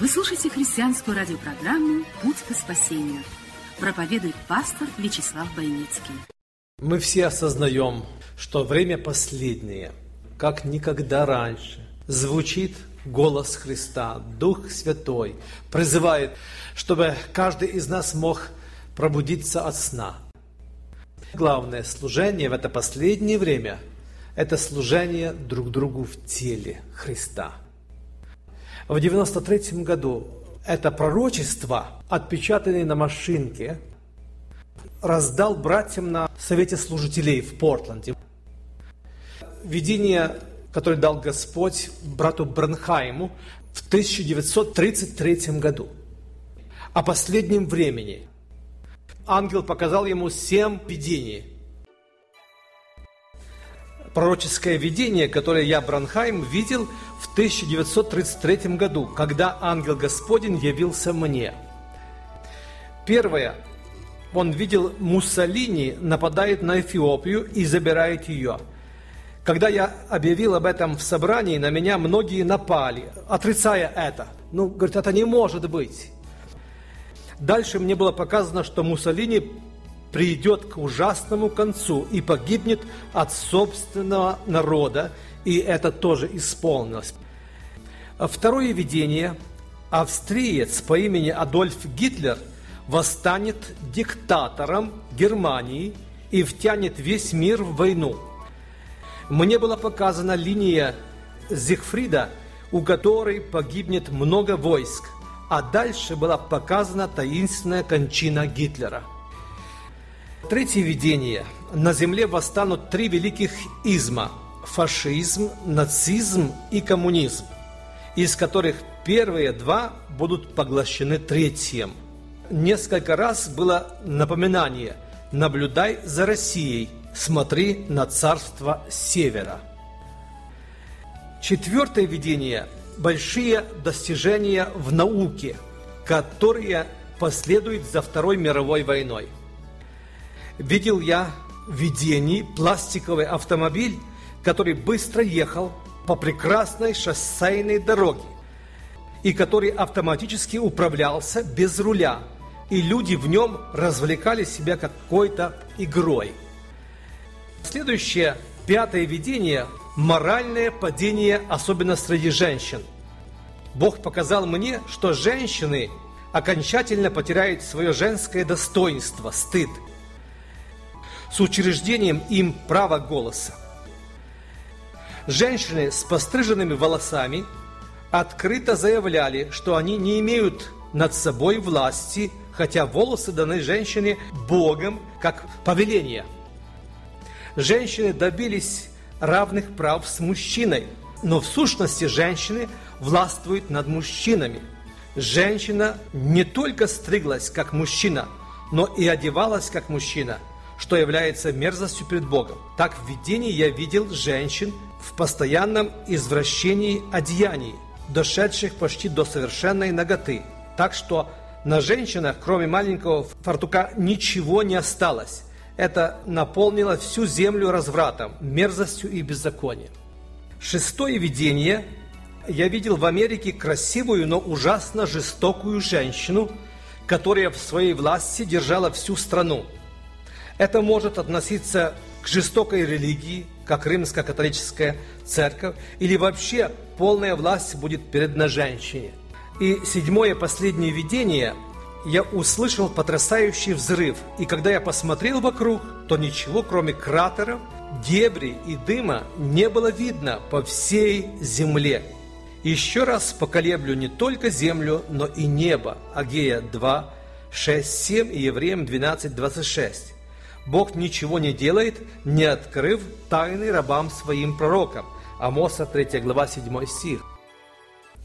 Вы слушаете христианскую радиопрограмму «Путь к спасению». Проповедует пастор Вячеслав Бойницкий. Мы все осознаем, что время последнее, как никогда раньше, звучит голос Христа, Дух Святой, призывает, чтобы каждый из нас мог пробудиться от сна. Главное служение в это последнее время – это служение друг другу в теле Христа. В 93 году это пророчество, отпечатанное на машинке, раздал братьям на Совете служителей в Портленде. Видение, которое дал Господь брату Бранхайму в 1933 году. О последнем времени. Ангел показал ему семь видений – пророческое видение, которое я, Бранхайм, видел 1933 году, когда ангел Господень явился мне. Первое. Он видел Муссолини нападает на Эфиопию и забирает ее. Когда я объявил об этом в собрании, на меня многие напали, отрицая это. Ну, говорят, это не может быть. Дальше мне было показано, что Муссолини придет к ужасному концу и погибнет от собственного народа, и это тоже исполнилось. Второе видение. Австриец по имени Адольф Гитлер восстанет диктатором Германии и втянет весь мир в войну. Мне была показана линия Зигфрида, у которой погибнет много войск, а дальше была показана таинственная кончина Гитлера – Третье видение. На земле восстанут три великих изма – фашизм, нацизм и коммунизм, из которых первые два будут поглощены третьим. Несколько раз было напоминание «Наблюдай за Россией, смотри на царство севера». Четвертое видение – большие достижения в науке, которые последуют за Второй мировой войной – видел я в видении пластиковый автомобиль, который быстро ехал по прекрасной шоссейной дороге и который автоматически управлялся без руля, и люди в нем развлекали себя какой-то игрой. Следующее, пятое видение – моральное падение, особенно среди женщин. Бог показал мне, что женщины окончательно потеряют свое женское достоинство, стыд – с учреждением им права голоса. Женщины с постриженными волосами открыто заявляли, что они не имеют над собой власти, хотя волосы даны женщине Богом как повеление. Женщины добились равных прав с мужчиной, но в сущности женщины властвуют над мужчинами. Женщина не только стриглась как мужчина, но и одевалась как мужчина – что является мерзостью перед Богом. Так в видении я видел женщин в постоянном извращении одеяний, дошедших почти до совершенной ноготы. Так что на женщинах, кроме маленького фартука, ничего не осталось. Это наполнило всю землю развратом, мерзостью и беззаконием. Шестое видение. Я видел в Америке красивую, но ужасно жестокую женщину, которая в своей власти держала всю страну – это может относиться к жестокой религии, как римско католическая церковь, или вообще полная власть будет перед на женщине. И седьмое последнее видение я услышал потрясающий взрыв, и когда я посмотрел вокруг, то ничего, кроме кратеров, дебри и дыма, не было видно по всей земле. Еще раз поколеблю не только землю, но и небо. Агея 2, 6, 7 и Евреям 12, 26. Бог ничего не делает, не открыв тайны рабам своим пророкам. Амоса 3 глава 7 стих.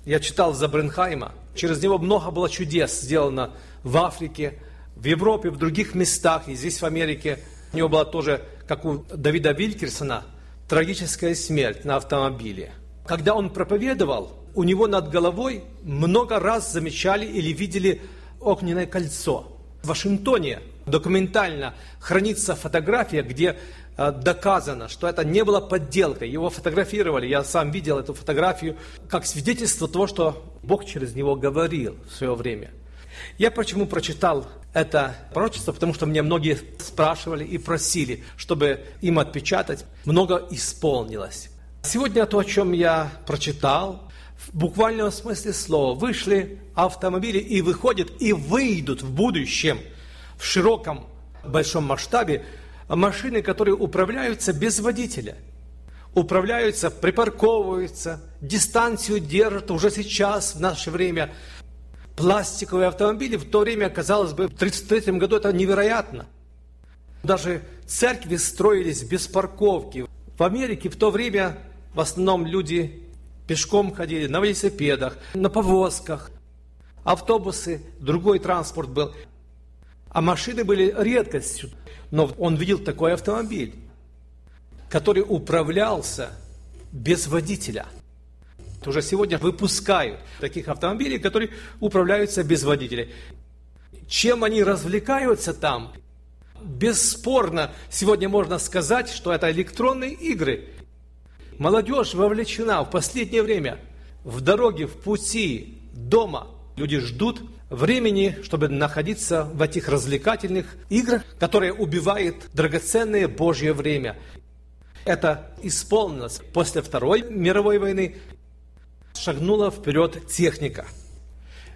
Я читал за Бренхайма, Через него много было чудес сделано в Африке, в Европе, в других местах, и здесь в Америке. У него была тоже, как у Давида Вилькерсона, трагическая смерть на автомобиле. Когда он проповедовал, у него над головой много раз замечали или видели огненное кольцо. В Вашингтоне документально хранится фотография, где э, доказано, что это не было подделкой. Его фотографировали, я сам видел эту фотографию, как свидетельство того, что Бог через него говорил в свое время. Я почему прочитал это пророчество, потому что мне многие спрашивали и просили, чтобы им отпечатать. Много исполнилось. Сегодня то, о чем я прочитал, в буквальном смысле слова, вышли автомобили и выходят, и выйдут в будущем в широком, большом масштабе машины, которые управляются без водителя. Управляются, припарковываются, дистанцию держат уже сейчас, в наше время. Пластиковые автомобили в то время, казалось бы, в 1933 году это невероятно. Даже церкви строились без парковки. В Америке в то время в основном люди пешком ходили, на велосипедах, на повозках, автобусы, другой транспорт был. А машины были редкостью. Но он видел такой автомобиль, который управлялся без водителя. Уже сегодня выпускают таких автомобилей, которые управляются без водителя. Чем они развлекаются там? Бесспорно, сегодня можно сказать, что это электронные игры. Молодежь вовлечена в последнее время в дороге, в пути, дома. Люди ждут времени, чтобы находиться в этих развлекательных играх, которые убивают драгоценное Божье время. Это исполнилось после Второй мировой войны. Шагнула вперед техника.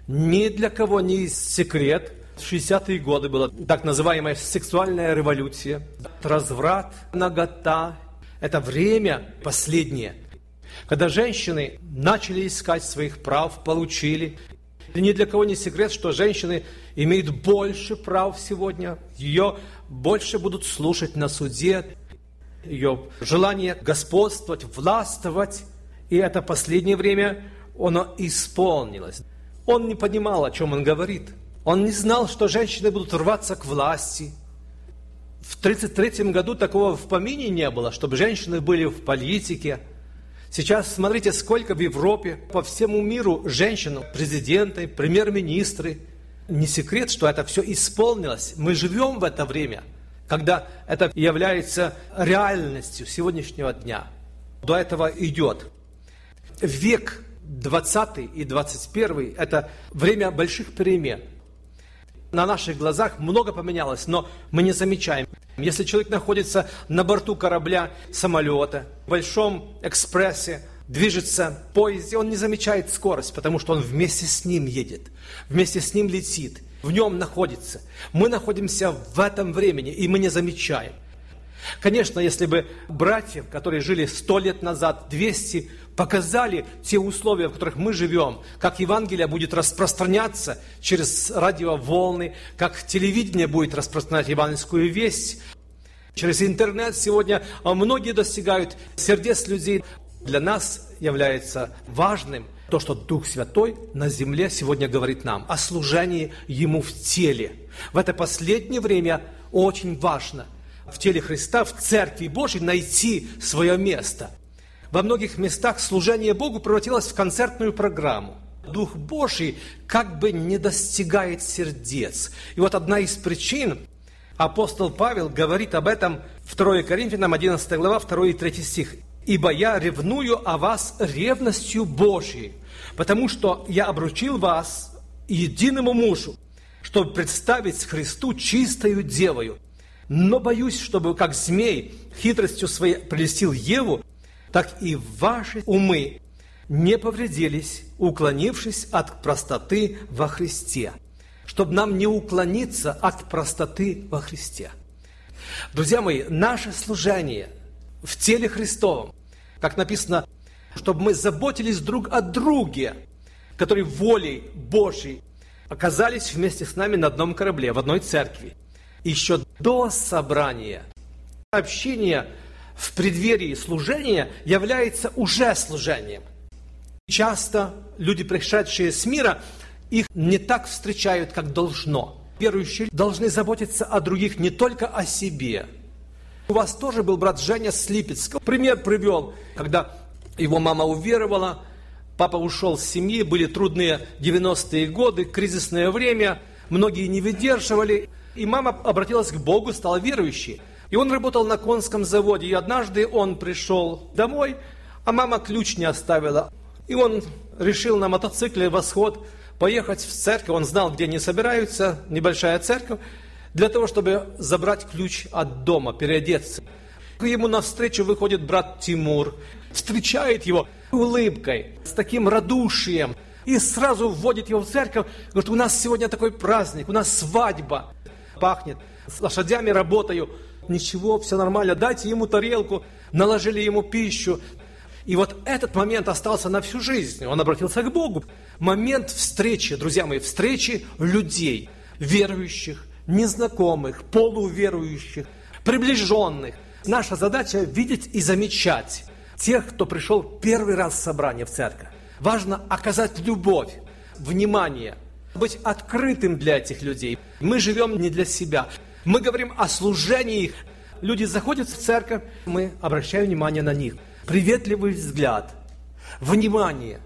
Ни для кого не секрет, в 60-е годы была так называемая сексуальная революция, разврат, нагота, это время последнее, когда женщины начали искать своих прав, получили. Ни для кого не секрет, что женщины имеют больше прав сегодня. Ее больше будут слушать на суде. Ее желание господствовать, властвовать. И это последнее время оно исполнилось. Он не понимал, о чем он говорит. Он не знал, что женщины будут рваться к власти – в 1933 году такого в помине не было, чтобы женщины были в политике. Сейчас смотрите, сколько в Европе, по всему миру женщин, президенты, премьер-министры. Не секрет, что это все исполнилось. Мы живем в это время, когда это является реальностью сегодняшнего дня. До этого идет. Век 20 и 21 – это время больших перемен – на наших глазах много поменялось, но мы не замечаем. Если человек находится на борту корабля, самолета, в большом экспрессе, движется в поезде, он не замечает скорость, потому что он вместе с ним едет, вместе с ним летит, в нем находится. Мы находимся в этом времени, и мы не замечаем. Конечно, если бы братья, которые жили сто лет назад, 200, показали те условия, в которых мы живем, как Евангелие будет распространяться через радиоволны, как телевидение будет распространять евангельскую весть. Через интернет сегодня многие достигают сердец людей. Для нас является важным то, что Дух Святой на земле сегодня говорит нам о служении Ему в теле. В это последнее время очень важно – в теле Христа, в Церкви Божьей найти свое место. Во многих местах служение Богу превратилось в концертную программу. Дух Божий как бы не достигает сердец. И вот одна из причин, апостол Павел говорит об этом 2 Коринфянам 11 глава 2 и 3 стих. «Ибо я ревную о вас ревностью Божией, потому что я обручил вас единому мужу, чтобы представить Христу чистою девою, но боюсь, чтобы как змей хитростью своей прелестил Еву, так и ваши умы не повредились, уклонившись от простоты во Христе. Чтобы нам не уклониться от простоты во Христе. Друзья мои, наше служение в теле Христовом, как написано, чтобы мы заботились друг о друге, которые волей Божьей оказались вместе с нами на одном корабле, в одной церкви – еще до собрания. Общение в преддверии служения является уже служением. Часто люди, пришедшие с мира, их не так встречают, как должно. Верующие должны заботиться о других, не только о себе. У вас тоже был брат Женя Слипецкий. Пример привел, когда его мама уверовала, папа ушел с семьи, были трудные 90-е годы, кризисное время, многие не выдерживали, и мама обратилась к Богу, стала верующей. И он работал на конском заводе, и однажды он пришел домой, а мама ключ не оставила. И он решил на мотоцикле «Восход» поехать в церковь, он знал, где они собираются, небольшая церковь, для того, чтобы забрать ключ от дома, переодеться. Ему навстречу выходит брат Тимур, встречает его улыбкой, с таким радушием, и сразу вводит его в церковь, говорит, у нас сегодня такой праздник, у нас свадьба, пахнет, с лошадями работаю, ничего, все нормально, дайте ему тарелку, наложили ему пищу. И вот этот момент остался на всю жизнь, он обратился к Богу. Момент встречи, друзья мои, встречи людей, верующих, незнакомых, полуверующих, приближенных. Наша задача видеть и замечать тех, кто пришел первый раз в собрание в церковь. Важно оказать любовь, внимание, быть открытым для этих людей. Мы живем не для себя. Мы говорим о служении. Люди заходят в церковь, мы обращаем внимание на них. Приветливый взгляд, внимание,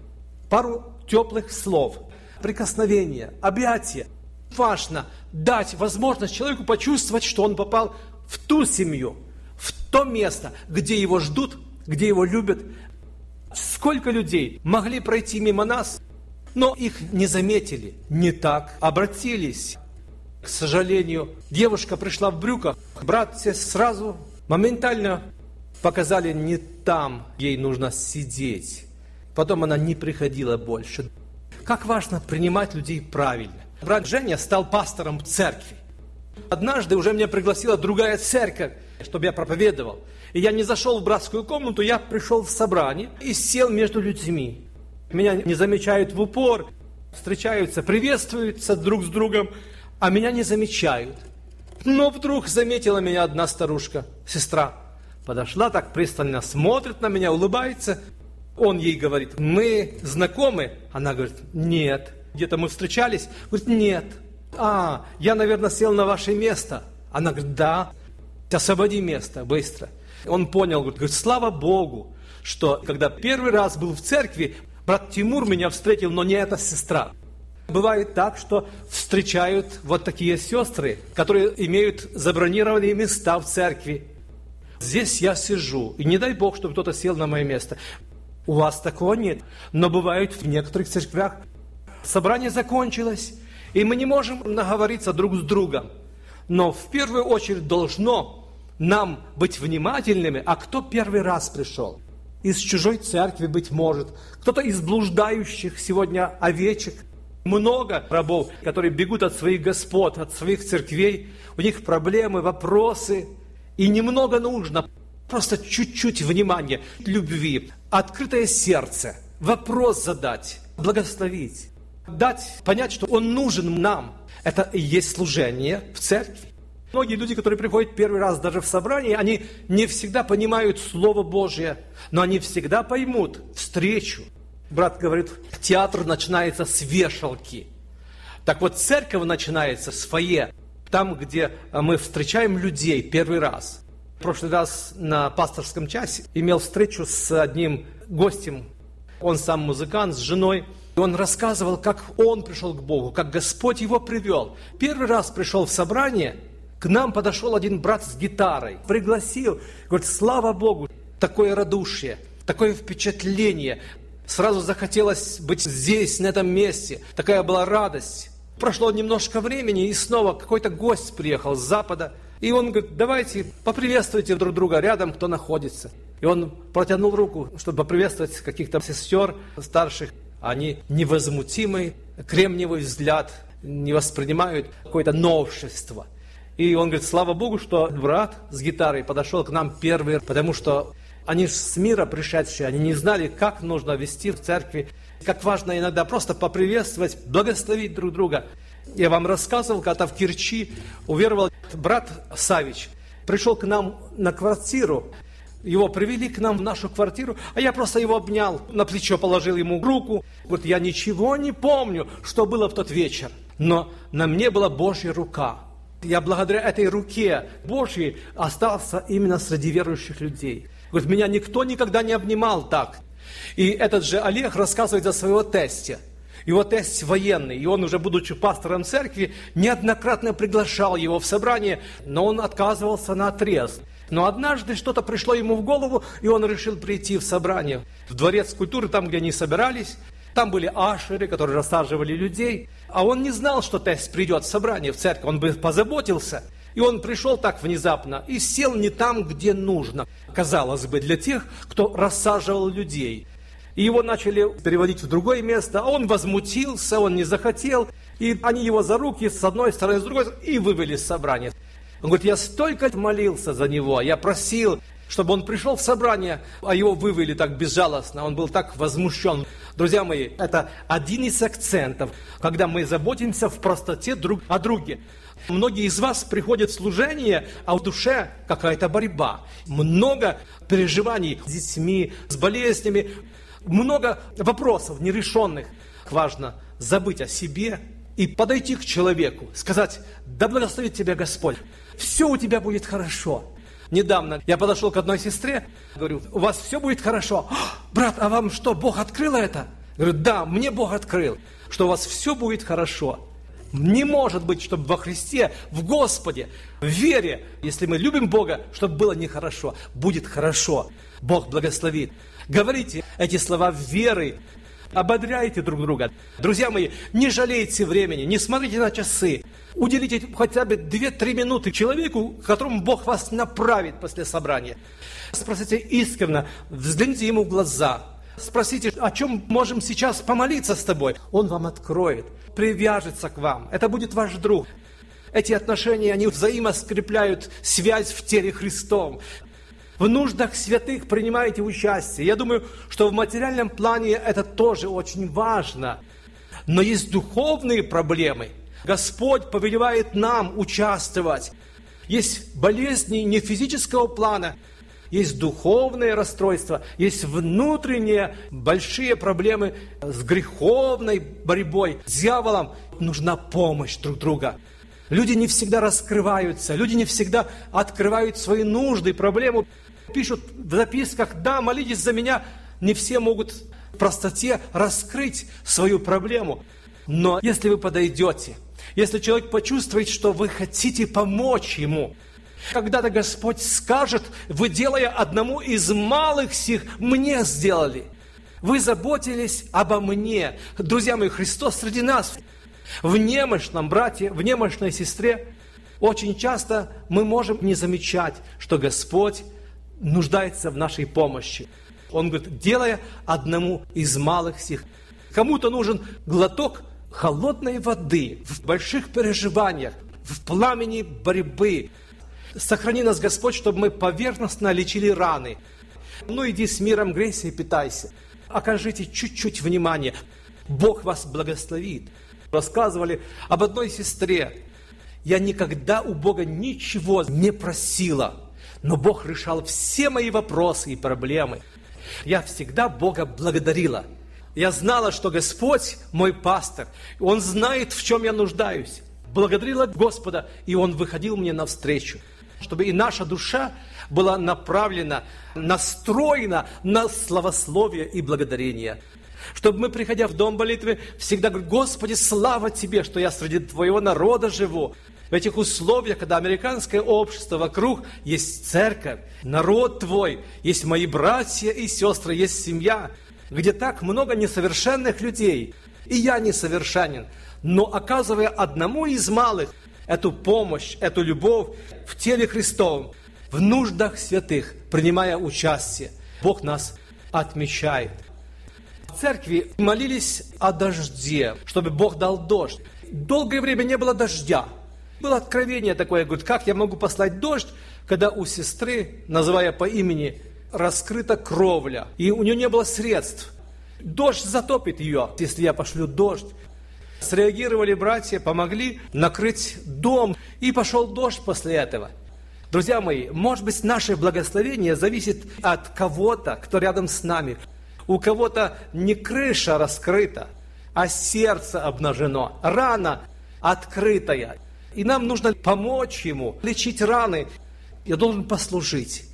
пару теплых слов, прикосновения, объятия. Важно дать возможность человеку почувствовать, что он попал в ту семью, в то место, где его ждут, где его любят. Сколько людей могли пройти мимо нас, но их не заметили, не так обратились. К сожалению, девушка пришла в брюках, братья сразу моментально показали не там, ей нужно сидеть. Потом она не приходила больше. Как важно принимать людей правильно. Брат Женя стал пастором церкви. Однажды уже меня пригласила другая церковь, чтобы я проповедовал. И я не зашел в братскую комнату, я пришел в собрание и сел между людьми. Меня не замечают в упор, встречаются, приветствуются друг с другом, а меня не замечают. Но вдруг заметила меня одна старушка, сестра. Подошла так пристально, смотрит на меня, улыбается. Он ей говорит, мы знакомы? Она говорит, нет. Где-то мы встречались? Говорит, нет. А, я, наверное, сел на ваше место. Она говорит, да. Освободи место, быстро. Он понял, говорит, слава Богу, что когда первый раз был в церкви, брат Тимур меня встретил, но не эта сестра. Бывает так, что встречают вот такие сестры, которые имеют забронированные места в церкви. Здесь я сижу, и не дай Бог, чтобы кто-то сел на мое место. У вас такого нет. Но бывает в некоторых церквях. Собрание закончилось, и мы не можем наговориться друг с другом. Но в первую очередь должно нам быть внимательными, а кто первый раз пришел? Из чужой церкви, быть может. Кто-то из блуждающих сегодня овечек. Много рабов, которые бегут от своих господ, от своих церквей. У них проблемы, вопросы. И немного нужно. Просто чуть-чуть внимания, любви, открытое сердце, вопрос задать, благословить, дать понять, что он нужен нам. Это и есть служение в церкви. Многие люди, которые приходят первый раз даже в собрание, они не всегда понимают Слово Божье, но они всегда поймут встречу. Брат говорит, театр начинается с вешалки. Так вот, церковь начинается с фойе, там, где мы встречаем людей первый раз. В прошлый раз на пасторском часе имел встречу с одним гостем. Он сам музыкант, с женой. И он рассказывал, как он пришел к Богу, как Господь его привел. Первый раз пришел в собрание – к нам подошел один брат с гитарой, пригласил, говорит, слава Богу, такое радушие, такое впечатление. Сразу захотелось быть здесь, на этом месте. Такая была радость. Прошло немножко времени, и снова какой-то гость приехал с запада. И он говорит, давайте поприветствуйте друг друга рядом, кто находится. И он протянул руку, чтобы поприветствовать каких-то сестер старших. Они невозмутимый, кремниевый взгляд, не воспринимают какое-то новшество. И он говорит, слава Богу, что брат с гитарой подошел к нам первый, потому что они с мира пришедшие, они не знали, как нужно вести в церкви, как важно иногда просто поприветствовать, благословить друг друга. Я вам рассказывал, когда в Кирчи уверовал брат Савич, пришел к нам на квартиру, Его привели к нам в нашу квартиру, а я просто его обнял, на плечо положил ему руку. Вот я ничего не помню, что было в тот вечер, но на мне была Божья рука. Я благодаря этой руке Божьей остался именно среди верующих людей. Говорит, меня никто никогда не обнимал так. И этот же Олег рассказывает о своего тесте. Его тесть военный, и он уже, будучи пастором церкви, неоднократно приглашал его в собрание, но он отказывался на отрез. Но однажды что-то пришло ему в голову, и он решил прийти в собрание. В дворец культуры, там, где они собирались, там были ашеры, которые рассаживали людей. А он не знал, что тесть придет в собрание, в церковь. Он бы позаботился. И он пришел так внезапно и сел не там, где нужно. Казалось бы, для тех, кто рассаживал людей. И его начали переводить в другое место, а он возмутился, он не захотел. И они его за руки с одной стороны, с другой, и вывели с собрания. Он говорит, я столько молился за него, я просил, чтобы он пришел в собрание, а его вывели так безжалостно, он был так возмущен. Друзья мои, это один из акцентов, когда мы заботимся в простоте друг о друге. Многие из вас приходят в служение, а в душе какая-то борьба. Много переживаний с детьми, с болезнями, много вопросов нерешенных. Важно забыть о себе и подойти к человеку, сказать, да благословит тебя Господь, все у тебя будет хорошо. Недавно я подошел к одной сестре, говорю, у вас все будет хорошо. Брат, а вам что, Бог открыл это? Говорю, да, мне Бог открыл, что у вас все будет хорошо. Не может быть, чтобы во Христе, в Господе, в вере, если мы любим Бога, чтобы было нехорошо, будет хорошо. Бог благословит. Говорите эти слова веры, ободряйте друг друга. Друзья мои, не жалейте времени, не смотрите на часы. Уделите хотя бы 2-3 минуты человеку, которому Бог вас направит после собрания. Спросите искренне, взгляните ему в глаза, Спросите, о чем можем сейчас помолиться с тобой. Он вам откроет, привяжется к вам. Это будет ваш друг. Эти отношения, они взаимоскрепляют связь в теле Христом. В нуждах святых принимаете участие. Я думаю, что в материальном плане это тоже очень важно. Но есть духовные проблемы. Господь повелевает нам участвовать. Есть болезни не физического плана, есть духовные расстройства, есть внутренние большие проблемы с греховной борьбой, с дьяволом. Нужна помощь друг друга. Люди не всегда раскрываются, люди не всегда открывают свои нужды, проблему. Пишут в записках, да, молитесь за меня. Не все могут в простоте раскрыть свою проблему. Но если вы подойдете, если человек почувствует, что вы хотите помочь ему – когда-то Господь скажет, вы, делая одному из малых сих, мне сделали. Вы заботились обо мне. Друзья мои, Христос среди нас. В немощном брате, в немощной сестре очень часто мы можем не замечать, что Господь нуждается в нашей помощи. Он говорит, делая одному из малых сих. Кому-то нужен глоток холодной воды в больших переживаниях, в пламени борьбы, Сохрани нас, Господь, чтобы мы поверхностно лечили раны. Ну, иди с миром, грейся и питайся. Окажите чуть-чуть внимания. Бог вас благословит. Рассказывали об одной сестре. Я никогда у Бога ничего не просила, но Бог решал все мои вопросы и проблемы. Я всегда Бога благодарила. Я знала, что Господь мой пастор, Он знает, в чем я нуждаюсь. Благодарила Господа, и Он выходил мне навстречу чтобы и наша душа была направлена, настроена на славословие и благодарение. Чтобы мы, приходя в дом молитвы, всегда говорим, Господи, слава Тебе, что я среди Твоего народа живу. В этих условиях, когда американское общество вокруг, есть церковь, народ Твой, есть мои братья и сестры, есть семья, где так много несовершенных людей. И я несовершенен. Но оказывая одному из малых эту помощь, эту любовь в теле Христовом, в нуждах святых, принимая участие. Бог нас отмечает. В церкви молились о дожде, чтобы Бог дал дождь. Долгое время не было дождя. Было откровение такое, говорит, как я могу послать дождь, когда у сестры, называя по имени, раскрыта кровля, и у нее не было средств. Дождь затопит ее, если я пошлю дождь. Среагировали братья, помогли накрыть дом, и пошел дождь после этого. Друзья мои, может быть, наше благословение зависит от кого-то, кто рядом с нами. У кого-то не крыша раскрыта, а сердце обнажено, рана открытая. И нам нужно помочь ему лечить раны. Я должен послужить.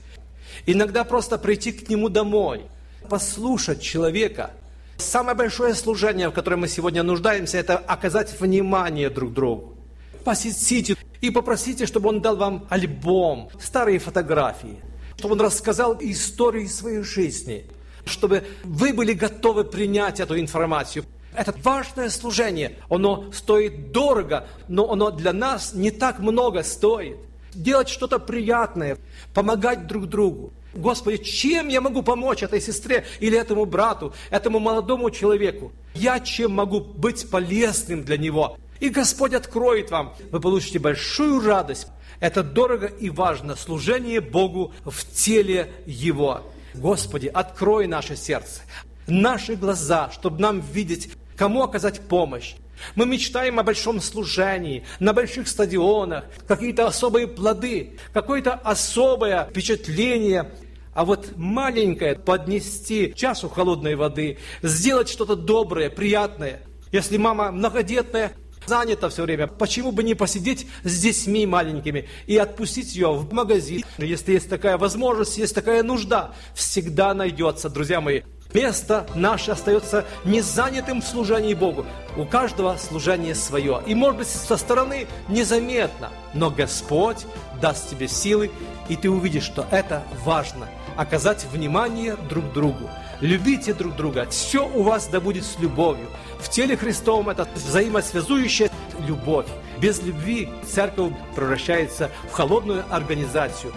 Иногда просто прийти к нему домой, послушать человека. Самое большое служение, в котором мы сегодня нуждаемся, это оказать внимание друг другу. Посетите и попросите, чтобы он дал вам альбом, старые фотографии, чтобы он рассказал истории своей жизни, чтобы вы были готовы принять эту информацию. Это важное служение, оно стоит дорого, но оно для нас не так много стоит. Делать что-то приятное, помогать друг другу. Господи, чем я могу помочь этой сестре или этому брату, этому молодому человеку? Я чем могу быть полезным для него? И Господь откроет вам. Вы получите большую радость. Это дорого и важно, служение Богу в теле Его. Господи, открой наше сердце, наши глаза, чтобы нам видеть, кому оказать помощь. Мы мечтаем о большом служении, на больших стадионах, какие-то особые плоды, какое-то особое впечатление. А вот маленькое поднести чашу холодной воды, сделать что-то доброе, приятное. Если мама многодетная, занята все время. Почему бы не посидеть с детьми маленькими и отпустить ее в магазин? Если есть такая возможность, есть такая нужда, всегда найдется, друзья мои. Место наше остается не занятым в служении Богу. У каждого служение свое. И может быть со стороны незаметно. Но Господь даст тебе силы, и ты увидишь, что это важно. Оказать внимание друг другу. Любите друг друга. Все у вас да будет с любовью. В теле Христовом это взаимосвязующая любовь. Без любви церковь превращается в холодную организацию.